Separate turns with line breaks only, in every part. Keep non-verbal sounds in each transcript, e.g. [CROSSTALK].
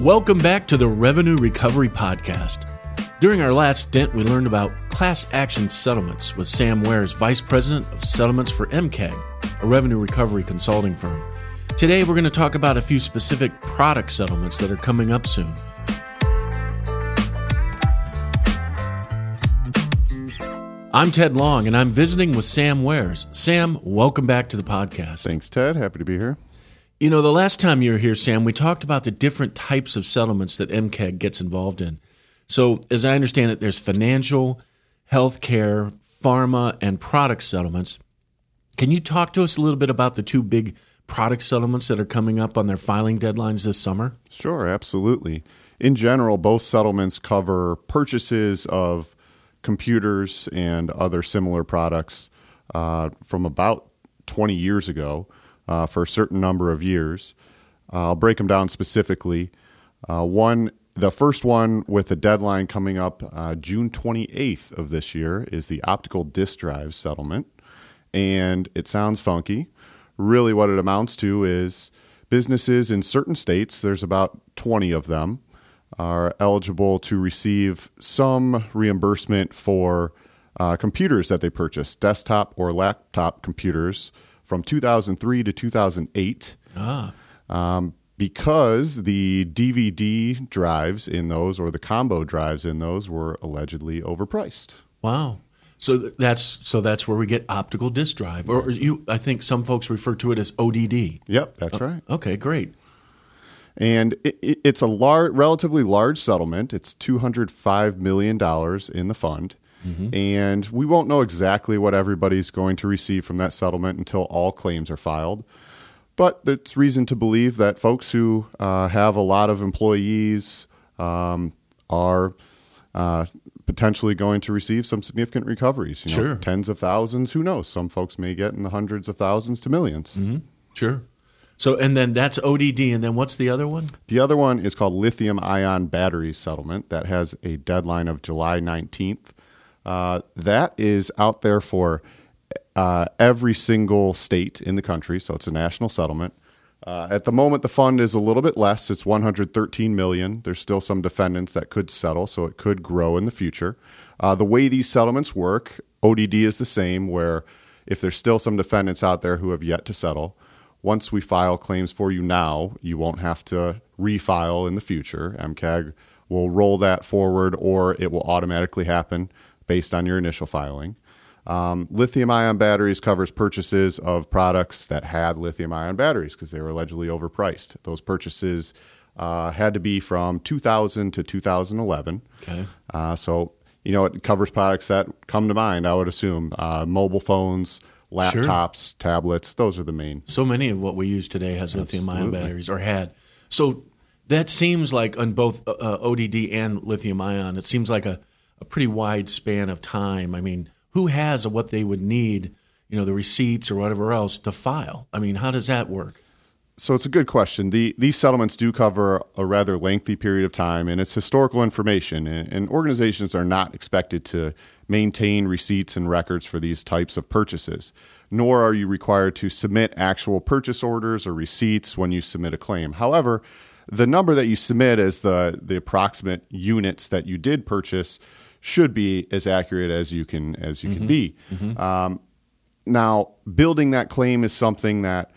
Welcome back to the Revenue Recovery Podcast. During our last stint, we learned about class action settlements with Sam Wares, Vice President of Settlements for MCAG, a revenue recovery consulting firm. Today, we're going to talk about a few specific product settlements that are coming up soon. I'm Ted Long, and I'm visiting with Sam Wares. Sam, welcome back to the podcast.
Thanks, Ted. Happy to be here.
You know, the last time you were here, Sam, we talked about the different types of settlements that MCAG gets involved in. So, as I understand it, there's financial, healthcare, pharma, and product settlements. Can you talk to us a little bit about the two big product settlements that are coming up on their filing deadlines this summer?
Sure, absolutely. In general, both settlements cover purchases of computers and other similar products uh, from about 20 years ago uh, for a certain number of years. Uh, I'll break them down specifically. Uh, one, the first one with a deadline coming up uh, June 28th of this year is the optical disk drive settlement, and it sounds funky. Really, what it amounts to is businesses in certain states. There's about 20 of them are eligible to receive some reimbursement for uh, computers that they purchase, desktop or laptop computers from 2003 to 2008.
Ah.
Um, because the DVD drives in those or the combo drives in those were allegedly overpriced.
Wow. So that's so that's where we get optical disk drive, or you. I think some folks refer to it as ODD.
Yep, that's right.
Okay, great.
And it, it, it's a lar- relatively large settlement. It's $205 million in the fund. Mm-hmm. And we won't know exactly what everybody's going to receive from that settlement until all claims are filed. But there's reason to believe that folks who uh, have a lot of employees um, are uh, potentially going to receive some significant recoveries. You know,
sure.
Tens of thousands, who knows? Some folks may get in the hundreds of thousands to 1000000s
mm-hmm. Sure. So, and then that's ODD, and then what's the other one?
The other one is called lithium ion battery settlement that has a deadline of July 19th. Uh, that is out there for uh, every single state in the country, so it's a national settlement. Uh, at the moment, the fund is a little bit less. It's 113 million. There's still some defendants that could settle, so it could grow in the future. Uh, the way these settlements work, ODD is the same, where if there's still some defendants out there who have yet to settle, once we file claims for you now, you won't have to refile in the future. MCAG will roll that forward or it will automatically happen based on your initial filing. Um, lithium ion batteries covers purchases of products that had lithium ion batteries because they were allegedly overpriced. Those purchases uh, had to be from 2000 to 2011.
Okay.
Uh, so, you know, it covers products that come to mind, I would assume uh, mobile phones, laptops, sure. tablets. Those are the main.
So many of what we use today has lithium ion batteries or had. So that seems like on both uh, uh ODD and lithium ion, it seems like a, a pretty wide span of time. I mean, who has what they would need, you know, the receipts or whatever else to file? I mean, how does that work?
So it's a good question. The, these settlements do cover a rather lengthy period of time, and it's historical information. And, and organizations are not expected to maintain receipts and records for these types of purchases, nor are you required to submit actual purchase orders or receipts when you submit a claim. However, the number that you submit as the, the approximate units that you did purchase should be as accurate as you can as you mm-hmm. can be. Mm-hmm. Um, now, building that claim is something that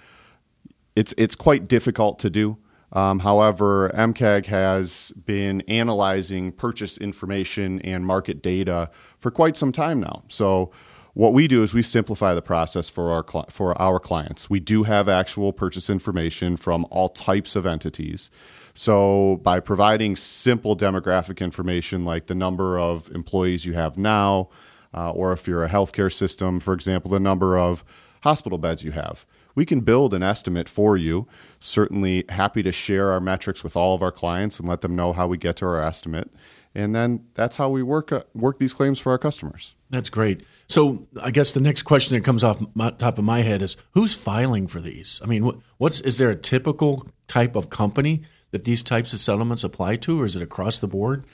it's it's quite difficult to do. Um, however, MCAG has been analyzing purchase information and market data for quite some time now. So, what we do is we simplify the process for our for our clients. We do have actual purchase information from all types of entities. So, by providing simple demographic information like the number of employees you have now, uh, or if you're a healthcare system, for example, the number of hospital beds you have we can build an estimate for you. Certainly happy to share our metrics with all of our clients and let them know how we get to our estimate. And then that's how we work uh, work these claims for our customers.
That's great. So I guess the next question that comes off my, top of my head is who's filing for these? I mean, what's is there a typical type of company that these types of settlements apply to, or is it across the board?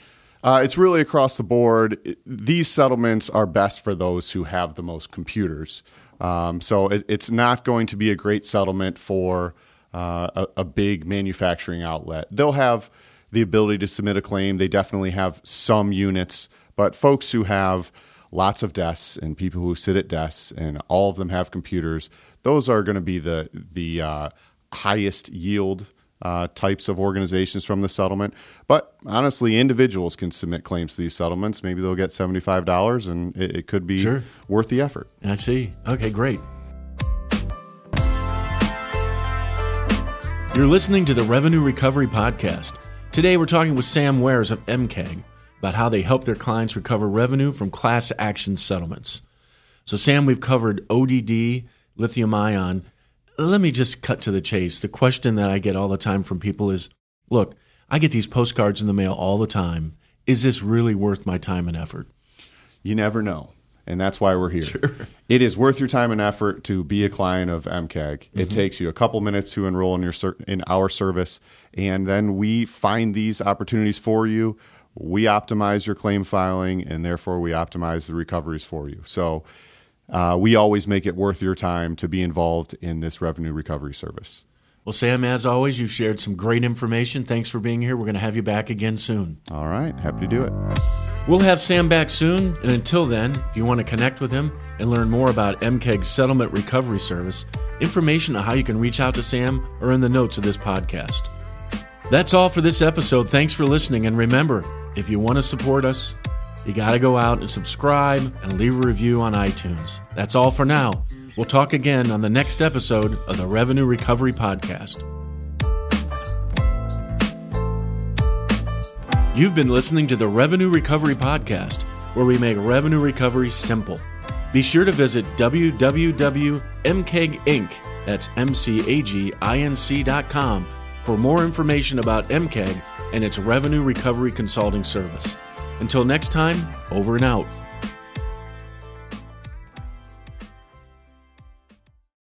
Uh, it's really across the board. These settlements are best for those who have the most computers. Um, so it, it's not going to be a great settlement for uh, a, a, big manufacturing outlet. They'll have the ability to submit a claim. They definitely have some units, but folks who have lots of desks and people who sit at desks and all of them have computers, those are going to be the the uh, highest yield uh, types of organizations from the settlement. But honestly, individuals can submit claims to these settlements. Maybe they'll get $75 and it, it could be
Sure.
worth the effort.
I see. Okay, great. You're listening to the Revenue Recovery Podcast. Today we're talking with Sam Wares of MCAG about how they help their clients recover revenue from class action settlements. So, Sam, we've covered ODD, lithium ion. Let me just cut to the chase. The question that I get all the time from people is look, I get these postcards in the mail all the time. Is this really worth my time and effort?
You never know. And that's why we're here. [LAUGHS] It is worth your time and effort to be a client of MCAG. It mm-hmm. takes you a couple minutes to enroll in your in our service, and then we find these opportunities for you. We optimize your claim filing, and therefore we optimize the recoveries for you. So uh, we always make it worth your time to be involved in this revenue recovery service.
Well, Sam, as always, you've shared some great information. Thanks for being here. We're going to have you back again soon.
All right, happy to do it.
We'll have Sam back soon, and until then, if you want to connect with him and learn more about MCAG's settlement recovery service, information on how you can reach out to Sam are in the notes of this podcast. That's all for this episode. Thanks for listening, and remember, if you want to support us, you got to go out and subscribe and leave a review on iTunes. That's all for now. We'll talk again on the next episode of the Revenue Recovery Podcast. You've been listening to the Revenue Recovery Podcast, where we make revenue recovery simple. Be sure to visit www.mcaginc, that's M-C-A-G-I-N-C dot for more information about MCAG and its revenue recovery consulting service. Until next time, over and out.